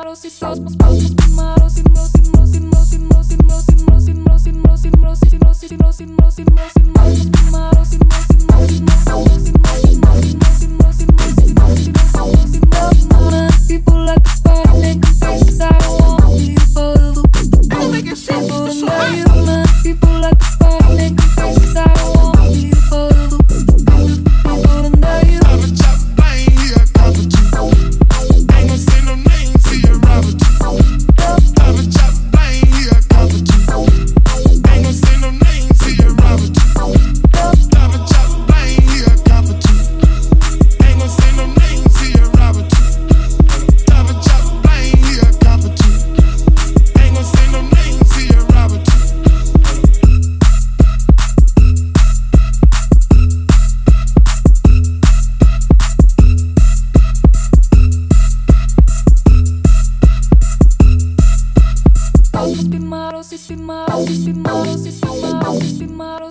parou se salsmos, palmas, sistema,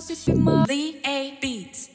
sistema, Beats.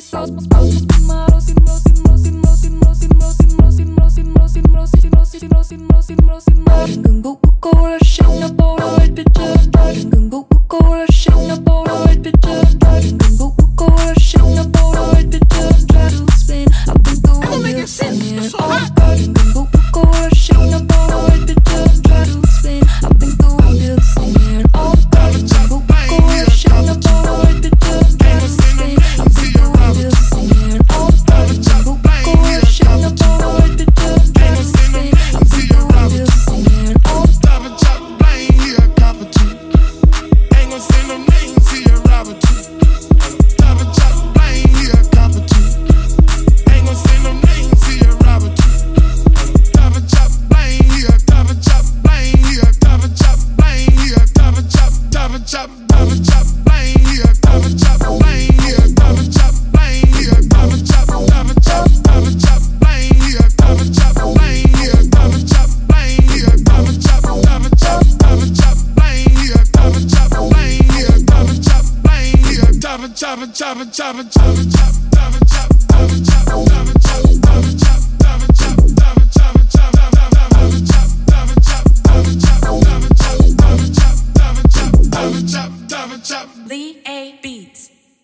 sauce, sauce, sauce, sauce, sauce, sauce, sauce, chop chop chop chop chop chop chop chop chop chop